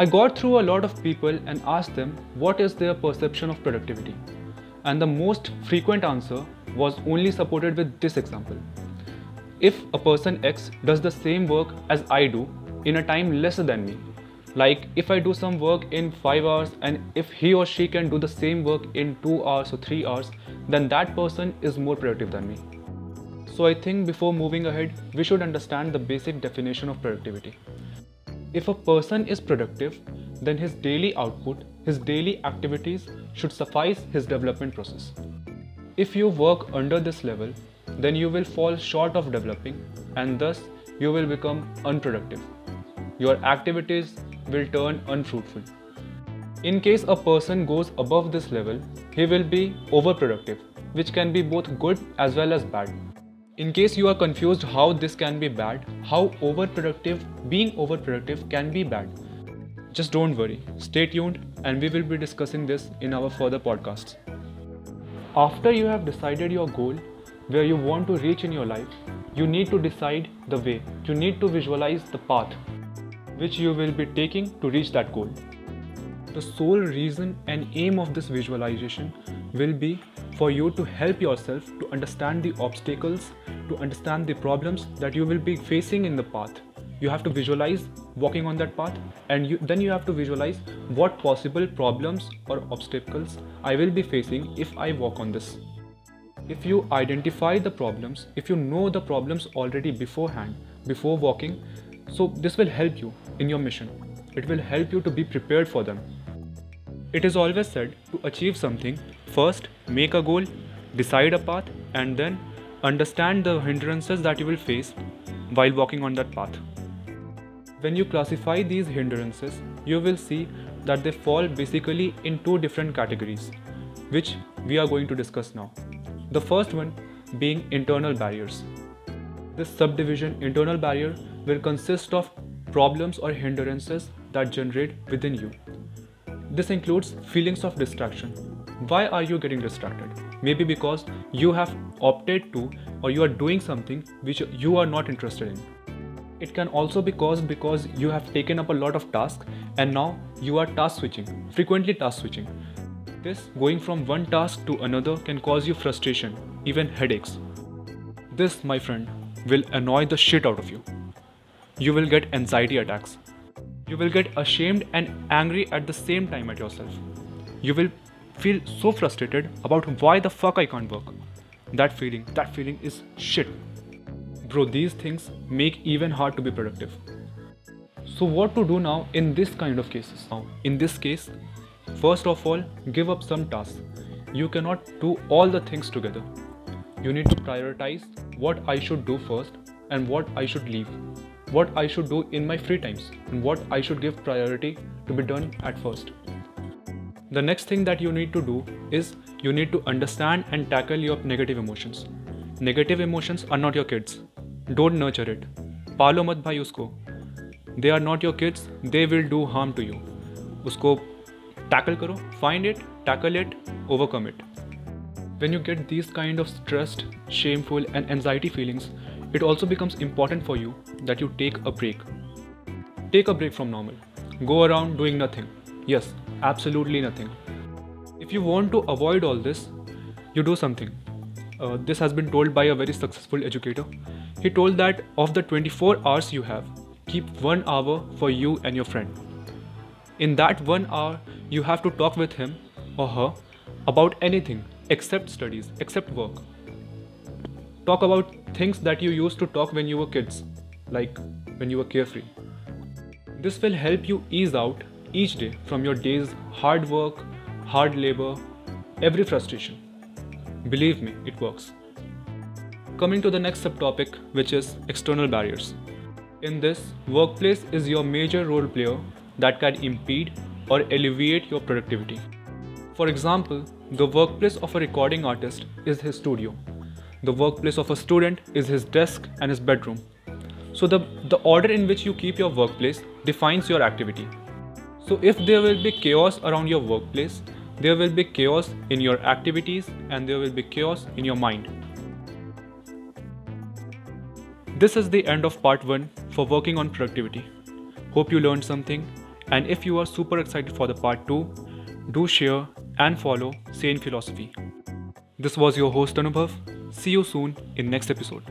I got through a lot of people and asked them what is their perception of productivity. And the most frequent answer was only supported with this example. If a person X does the same work as I do in a time lesser than me, like if I do some work in 5 hours and if he or she can do the same work in 2 hours or 3 hours, then that person is more productive than me. So I think before moving ahead, we should understand the basic definition of productivity. If a person is productive, then his daily output, his daily activities should suffice his development process. If you work under this level, then you will fall short of developing and thus you will become unproductive. Your activities will turn unfruitful. In case a person goes above this level, he will be overproductive, which can be both good as well as bad. In case you are confused how this can be bad, how overproductive, being overproductive can be bad, just don't worry, stay tuned and we will be discussing this in our further podcasts. After you have decided your goal, where you want to reach in your life, you need to decide the way, you need to visualize the path which you will be taking to reach that goal. The sole reason and aim of this visualization will be for you to help yourself to understand the obstacles, to understand the problems that you will be facing in the path. You have to visualize walking on that path and you, then you have to visualize what possible problems or obstacles I will be facing if I walk on this. If you identify the problems, if you know the problems already beforehand, before walking, so this will help you in your mission. It will help you to be prepared for them. It is always said to achieve something, first make a goal, decide a path, and then understand the hindrances that you will face while walking on that path. When you classify these hindrances, you will see that they fall basically in two different categories, which we are going to discuss now. The first one being internal barriers. This subdivision, internal barrier, will consist of problems or hindrances that generate within you. This includes feelings of distraction. Why are you getting distracted? Maybe because you have opted to or you are doing something which you are not interested in. It can also be caused because you have taken up a lot of tasks and now you are task switching, frequently task switching. This going from one task to another can cause you frustration, even headaches. This, my friend, will annoy the shit out of you you will get anxiety attacks. You will get ashamed and angry at the same time at yourself. You will feel so frustrated about why the fuck I can't work. That feeling, that feeling is shit. Bro, these things make even hard to be productive. So what to do now in this kind of cases? Now, in this case, first of all, give up some tasks. You cannot do all the things together. You need to prioritize what I should do first and what I should leave what I should do in my free times and what I should give priority to be done at first. The next thing that you need to do is you need to understand and tackle your negative emotions. Negative emotions are not your kids. Don't nurture it. पालो bhai usko. They are not your kids. They will do harm to you. Usko tackle karo, find it, tackle it, overcome it. When you get these kind of stressed, shameful and anxiety feelings, it also becomes important for you that you take a break. Take a break from normal. Go around doing nothing. Yes, absolutely nothing. If you want to avoid all this, you do something. Uh, this has been told by a very successful educator. He told that of the 24 hours you have, keep one hour for you and your friend. In that one hour, you have to talk with him or her about anything except studies, except work. Talk about things that you used to talk when you were kids, like when you were carefree. This will help you ease out each day from your day's hard work, hard labor, every frustration. Believe me, it works. Coming to the next subtopic, which is external barriers. In this, workplace is your major role player that can impede or alleviate your productivity. For example, the workplace of a recording artist is his studio the workplace of a student is his desk and his bedroom. So the, the order in which you keep your workplace defines your activity. So if there will be chaos around your workplace, there will be chaos in your activities and there will be chaos in your mind. This is the end of part 1 for working on productivity. Hope you learned something. And if you are super excited for the part 2, do share and follow Sane Philosophy. This was your host Anubhav. See you soon in next episode.